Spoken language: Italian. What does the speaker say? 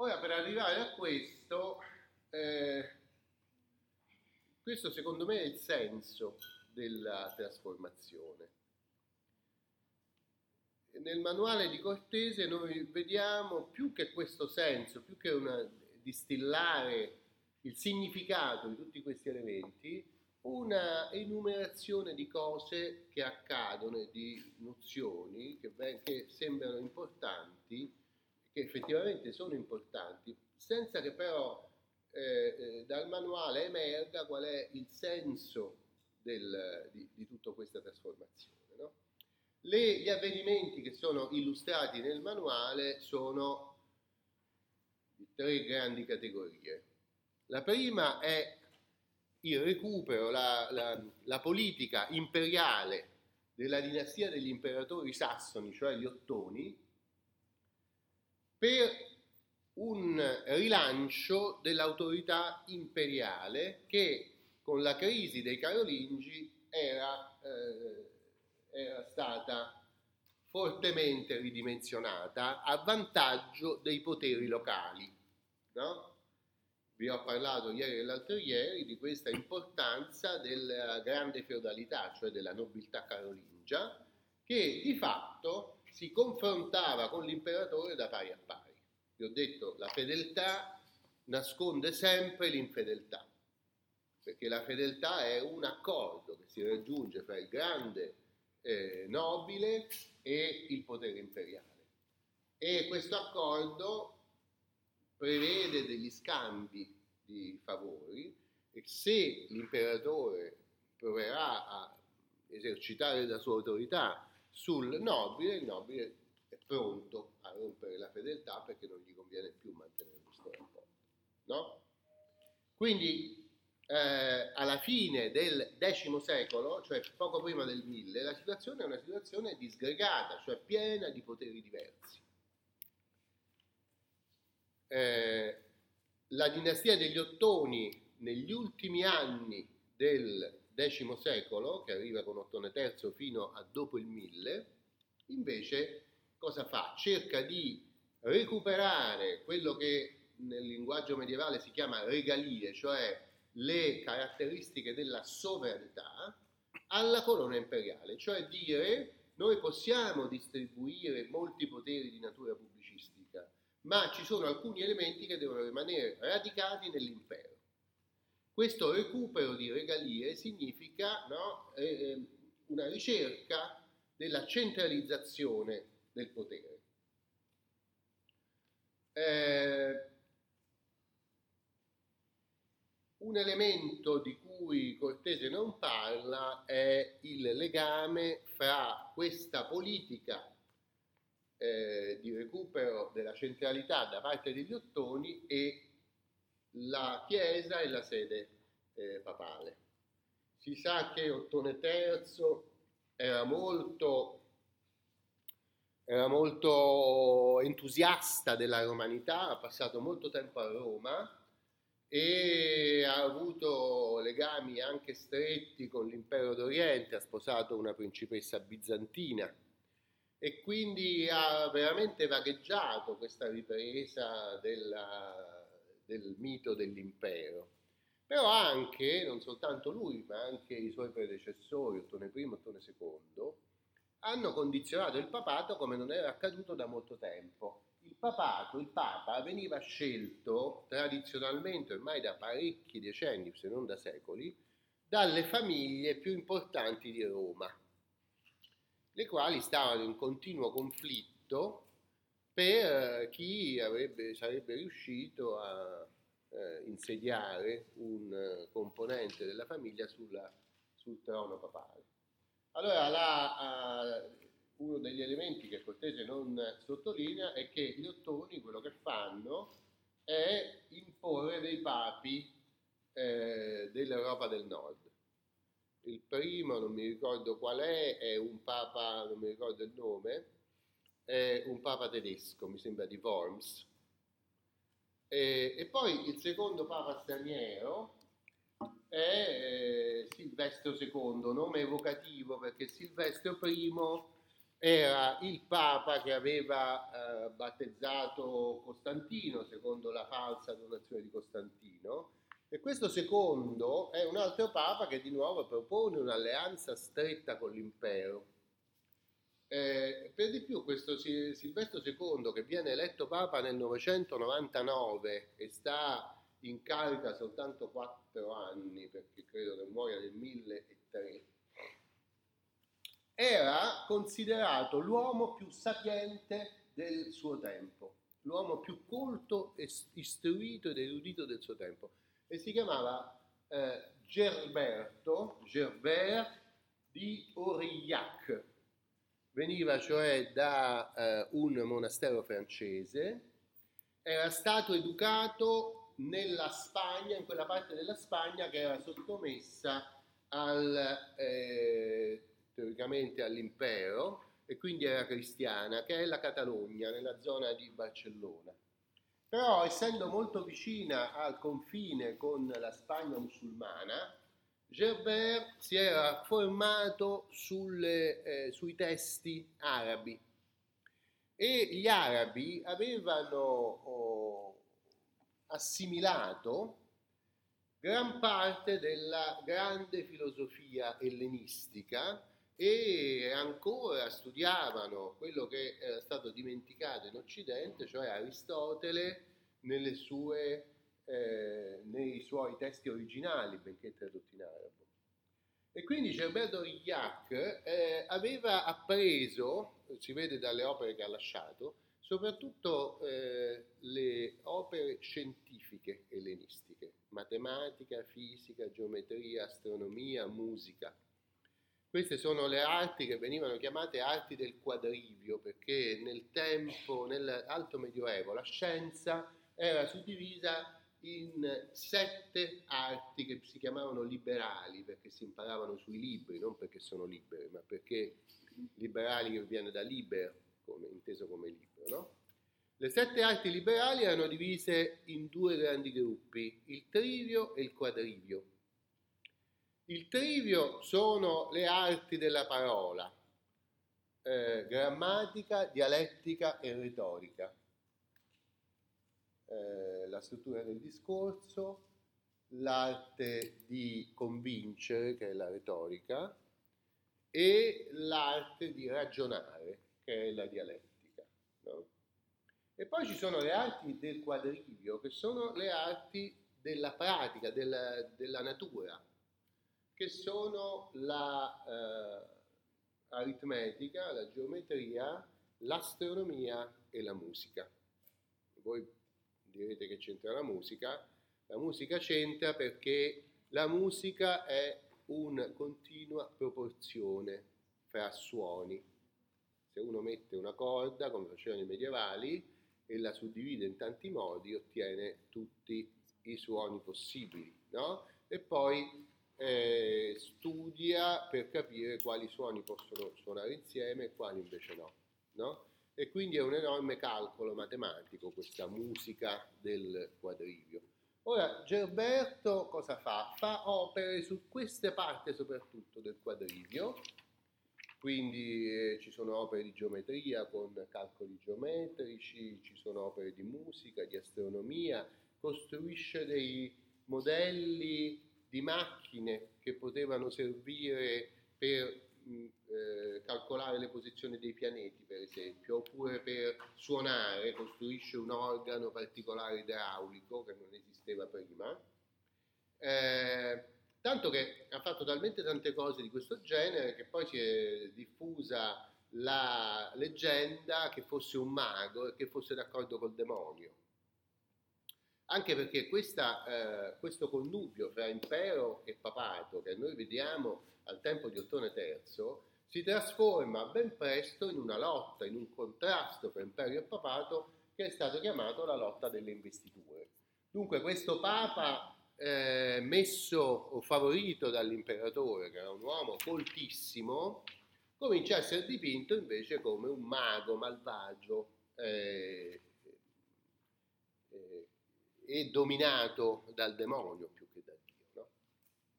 Ora, per arrivare a questo, eh, questo secondo me è il senso della trasformazione. Nel manuale di Cortese noi vediamo più che questo senso, più che una, distillare il significato di tutti questi elementi, una enumerazione di cose che accadono e di nozioni che, che sembrano importanti, che effettivamente sono importanti, senza che però eh, eh, dal manuale emerga qual è il senso del, di, di, tutta questa trasformazione. No? Le, gli avvenimenti che sono illustrati nel manuale sono di tre grandi categorie. La prima è il recupero, la, la, la politica imperiale della dinastia degli imperatori sassoni, cioè gli ottoni, per un rilancio dell'autorità imperiale che con la crisi dei Carolingi era, eh, era stata fortemente ridimensionata a vantaggio dei poteri locali. No? Vi ho parlato ieri e l'altro ieri di questa importanza della grande feudalità, cioè della nobiltà carolingia, che di fatto si confrontava con l'imperatore da pari a pari. Vi ho detto, la fedeltà nasconde sempre l'infedeltà, perché la fedeltà è un accordo che si raggiunge fra il grande eh, nobile e il potere imperiale. E questo accordo prevede degli scambi di favori e se l'imperatore proverà a esercitare la sua autorità sul nobile, il nobile pronto a rompere la fedeltà perché non gli conviene più mantenere questo rapporto. No? Quindi eh, alla fine del X secolo, cioè poco prima del 1000, la situazione è una situazione disgregata, cioè piena di poteri diversi. Eh, la dinastia degli Ottoni negli ultimi anni del X secolo, che arriva con Ottone III fino a dopo il 1000, invece cosa fa? Cerca di recuperare quello che nel linguaggio medievale si chiama regalie, cioè le caratteristiche della sovranità alla corona imperiale, cioè dire noi possiamo distribuire molti poteri di natura pubblicistica, ma ci sono alcuni elementi che devono rimanere radicati nell'impero. Questo recupero di regalie significa no, eh, eh una ricerca della centralizzazione del potere. Eh, Un elemento di cui Cortese non parla è il legame fra questa politica eh, di recupero della centralità da parte degli ottoni e la Chiesa e la sede eh, papale. Si sa che Ottone III era molto, era molto entusiasta della romanità, ha passato molto tempo a Roma e ha avuto legami anche stretti con l'impero d'Oriente, ha sposato una principessa bizantina e quindi ha veramente vagheggiato questa ripresa della, del mito dell'impero. Però anche, non soltanto lui, ma anche i suoi predecessori, Ottone I e Ottone II, hanno condizionato il papato come non era accaduto da molto tempo il papato, il papa, veniva scelto tradizionalmente ormai da parecchi decenni, se non da secoli, dalle famiglie più importanti di Roma, le quali stavano in continuo conflitto per chi avrebbe, sarebbe riuscito a eh, insediare un eh, componente della famiglia sulla, sul trono papale. Allora la, uh, uno degli elementi che Cortese non sottolinea è che gli ottoni quello che fanno è imporre dei papi eh, dell'Europa del Nord. Il primo, non mi ricordo qual è, è un papa, non mi ricordo il nome, è un papa tedesco, mi sembra di Worms. E, e poi il secondo papa straniero è eh, Silvestro II, nome evocativo perché Silvestro I era il Papa che aveva eh, battezzato Costantino, secondo la falsa donazione di Costantino, e questo secondo è un altro Papa che di nuovo propone un'alleanza stretta con l'impero. Eh, per di più questo Silvestro II che viene eletto Papa nel 999 e sta in carica soltanto quattro anni, perché credo che muoia nel 1003, era considerato l'uomo più sapiente del suo tempo, l'uomo più colto, istruito ed erudito del suo tempo. E si chiamava eh, Gerberto, Gerbert di Aurillac. Veniva cioè da eh, un monastero francese, era stato educato nella Spagna, in quella parte della Spagna che era sottomessa al eh, teoricamente all'impero e quindi era cristiana, che è la Catalogna, nella zona di Barcellona. Però essendo molto vicina al confine con la Spagna musulmana, Gerbert si era formato sulle, eh, sui testi arabi e gli arabi avevano oh, assimilato gran parte della grande filosofia ellenistica e ancora studiavano quello che era stato dimenticato in Occidente, cioè Aristotele sue, eh, nei suoi testi originali, benché tradotti in arabo. E quindi Cerberto Rigliac eh, aveva appreso, si vede dalle opere che ha lasciato, soprattutto eh, le opere scientifiche ellenistiche, matematica, fisica, geometria, astronomia, musica. Queste sono le arti che venivano chiamate arti del quadrivio, perché nel tempo, nell'alto medioevo, la scienza era suddivisa in sette arti che si chiamavano liberali, perché si imparavano sui libri, non perché sono liberi, ma perché liberali viene da liber, come, inteso come libro. No? Le sette arti liberali erano divise in due grandi gruppi, il trivio e il quadrivio. Il trivio sono le arti della parola, eh, grammatica, dialettica e retorica. Eh, la struttura del discorso, l'arte di convincere, che è la retorica, e l'arte di ragionare, che è la dialettica. No? E poi ci sono le arti del quadrivio, che sono le arti della pratica, della, della natura che sono la eh, la geometria, l'astronomia e la musica. Voi direte che c'entra la musica. La musica c'entra perché la musica è una continua proporzione fra suoni. Se uno mette una corda, come facevano i medievali, e la suddivide in tanti modi, ottiene tutti i suoni possibili, no? E poi eh, studia per capire quali suoni possono suonare insieme e quali invece no, no? E quindi è un enorme calcolo matematico questa musica del quadrivio. Ora, Gerberto cosa fa? Fa opere su queste parti soprattutto del quadrivio, quindi eh, ci sono opere di geometria con calcoli geometrici, ci sono opere di musica, di astronomia, costruisce dei modelli di macchine che potevano servire per mh, eh, calcolare le posizioni dei pianeti, per esempio, oppure per suonare, costruisce un organo particolare idraulico che non esisteva prima. Eh, tanto che ha fatto talmente tante cose di questo genere che poi si è diffusa la leggenda che fosse un mago e che fosse d'accordo col demonio anche perché questa, eh, questo connubio fra impero e papato che noi vediamo al tempo di Ottone III si trasforma ben presto in una lotta, in un contrasto fra imperio e papato che è stato chiamato la lotta delle investiture. Dunque questo papa eh, messo o favorito dall'imperatore, che era un uomo coltissimo, comincia a essere dipinto invece come un mago malvagio eh, e dominato dal demonio più